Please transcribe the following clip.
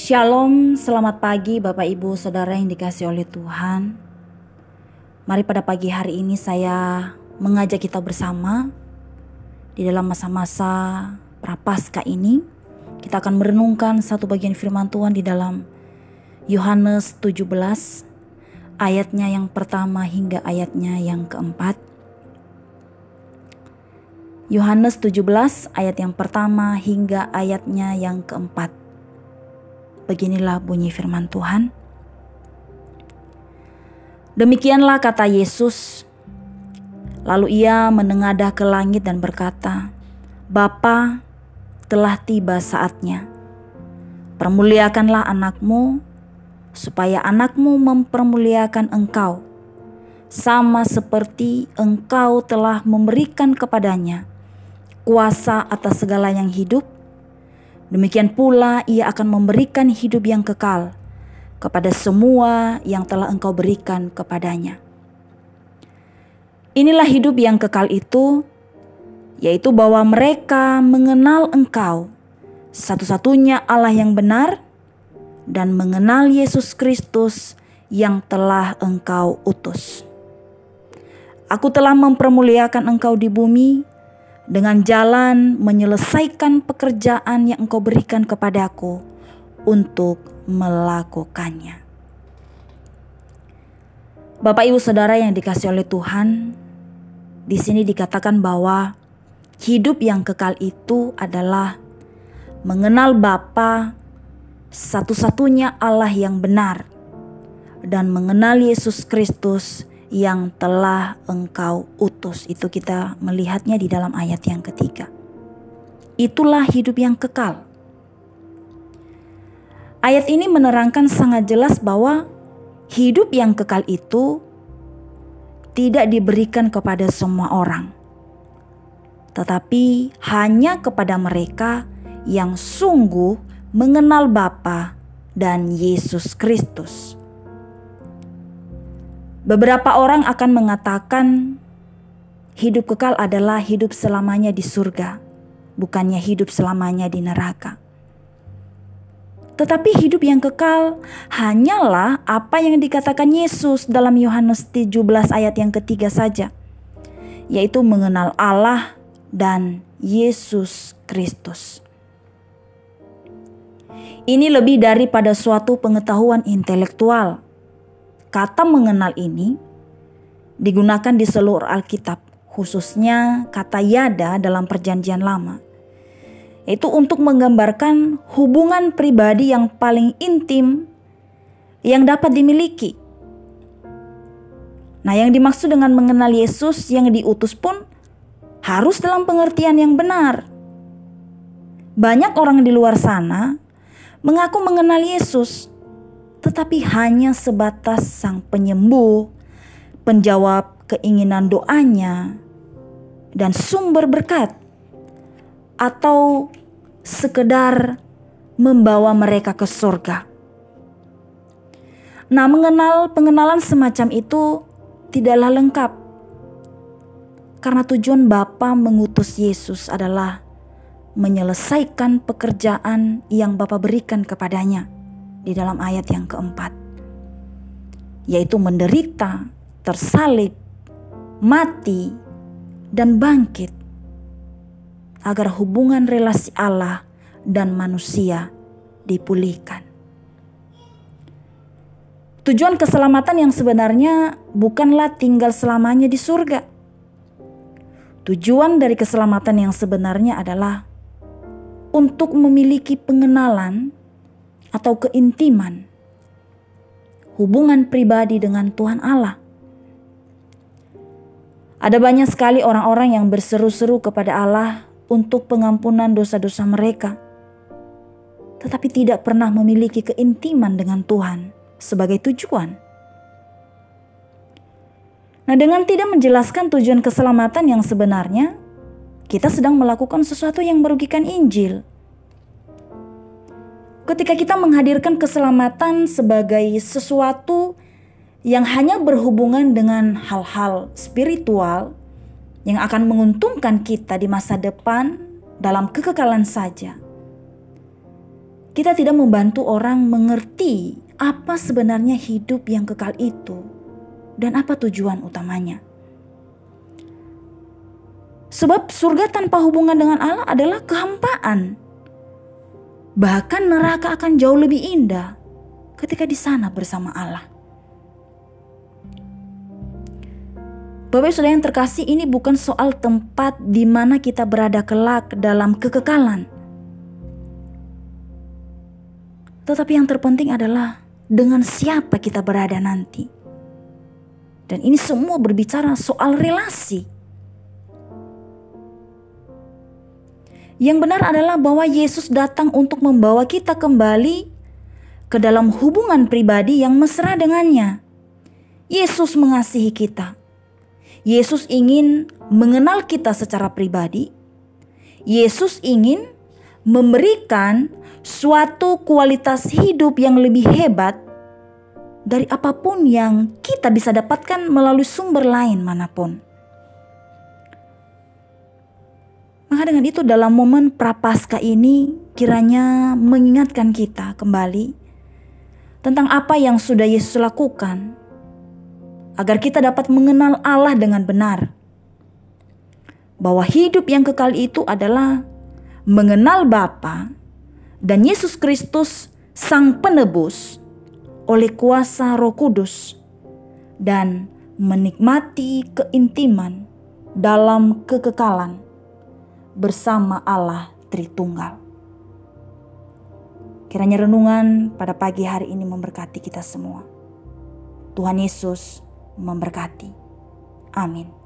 Shalom, selamat pagi Bapak Ibu Saudara yang dikasih oleh Tuhan. Mari pada pagi hari ini saya mengajak kita bersama di dalam masa-masa prapaskah ini kita akan merenungkan satu bagian firman Tuhan di dalam Yohanes 17 ayatnya yang pertama hingga ayatnya yang keempat. Yohanes 17 ayat yang pertama hingga ayatnya yang keempat. Beginilah bunyi firman Tuhan. Demikianlah kata Yesus. Lalu ia menengadah ke langit dan berkata, Bapa, telah tiba saatnya. Permuliakanlah anakmu, supaya anakmu mempermuliakan engkau, sama seperti engkau telah memberikan kepadanya kuasa atas segala yang hidup, demikian pula ia akan memberikan hidup yang kekal kepada semua yang telah engkau berikan kepadanya. Inilah hidup yang kekal itu, yaitu bahwa mereka mengenal engkau, satu-satunya Allah yang benar, dan mengenal Yesus Kristus yang telah engkau utus. Aku telah mempermuliakan engkau di bumi dengan jalan menyelesaikan pekerjaan yang engkau berikan kepadaku untuk melakukannya. Bapak Ibu Saudara yang dikasih oleh Tuhan, di sini dikatakan bahwa hidup yang kekal itu adalah mengenal Bapa satu-satunya Allah yang benar dan mengenal Yesus Kristus yang telah engkau utus. Itu kita melihatnya di dalam ayat yang ketiga. Itulah hidup yang kekal. Ayat ini menerangkan sangat jelas bahwa hidup yang kekal itu tidak diberikan kepada semua orang, tetapi hanya kepada mereka yang sungguh mengenal Bapa dan Yesus Kristus. Beberapa orang akan mengatakan hidup kekal adalah hidup selamanya di surga, bukannya hidup selamanya di neraka. Tetapi hidup yang kekal hanyalah apa yang dikatakan Yesus dalam Yohanes 17 ayat yang ketiga saja, yaitu mengenal Allah dan Yesus Kristus. Ini lebih daripada suatu pengetahuan intelektual Kata mengenal ini digunakan di seluruh Alkitab, khususnya kata yada dalam Perjanjian Lama. Itu untuk menggambarkan hubungan pribadi yang paling intim yang dapat dimiliki. Nah, yang dimaksud dengan mengenal Yesus yang diutus pun harus dalam pengertian yang benar. Banyak orang di luar sana mengaku mengenal Yesus, tetapi hanya sebatas sang penyembuh, penjawab keinginan doanya, dan sumber berkat, atau sekedar membawa mereka ke surga. Nah, mengenal pengenalan semacam itu tidaklah lengkap. Karena tujuan Bapa mengutus Yesus adalah menyelesaikan pekerjaan yang Bapa berikan kepadanya di dalam ayat yang keempat, yaitu menderita, tersalib, mati, dan bangkit, agar hubungan relasi Allah dan manusia dipulihkan. Tujuan keselamatan yang sebenarnya bukanlah tinggal selamanya di surga. Tujuan dari keselamatan yang sebenarnya adalah untuk memiliki pengenalan atau keintiman, hubungan pribadi dengan Tuhan Allah. Ada banyak sekali orang-orang yang berseru-seru kepada Allah untuk pengampunan dosa-dosa mereka, tetapi tidak pernah memiliki keintiman dengan Tuhan sebagai tujuan. Nah, dengan tidak menjelaskan tujuan keselamatan yang sebenarnya, kita sedang melakukan sesuatu yang merugikan Injil ketika kita menghadirkan keselamatan sebagai sesuatu yang hanya berhubungan dengan hal-hal spiritual yang akan menguntungkan kita di masa depan dalam kekekalan saja. kita tidak membantu orang mengerti apa sebenarnya hidup yang kekal itu dan apa tujuan utamanya. Sebab surga tanpa hubungan dengan Allah adalah kehampaan. Bahkan neraka akan jauh lebih indah ketika di sana bersama Allah. Bapak Saudara yang terkasih ini bukan soal tempat di mana kita berada kelak dalam kekekalan. Tetapi yang terpenting adalah dengan siapa kita berada nanti. Dan ini semua berbicara soal relasi. Yang benar adalah bahwa Yesus datang untuk membawa kita kembali ke dalam hubungan pribadi yang mesra dengannya. Yesus mengasihi kita. Yesus ingin mengenal kita secara pribadi. Yesus ingin memberikan suatu kualitas hidup yang lebih hebat dari apa pun yang kita bisa dapatkan melalui sumber lain mana pun. Maka dengan itu dalam momen prapaskah ini kiranya mengingatkan kita kembali tentang apa yang sudah Yesus lakukan agar kita dapat mengenal Allah dengan benar. Bahwa hidup yang kekal itu adalah mengenal Bapa dan Yesus Kristus Sang Penebus oleh kuasa Roh Kudus dan menikmati keintiman dalam kekekalan bersama Allah Tritunggal. Kiranya renungan pada pagi hari ini memberkati kita semua. Tuhan Yesus memberkati. Amin.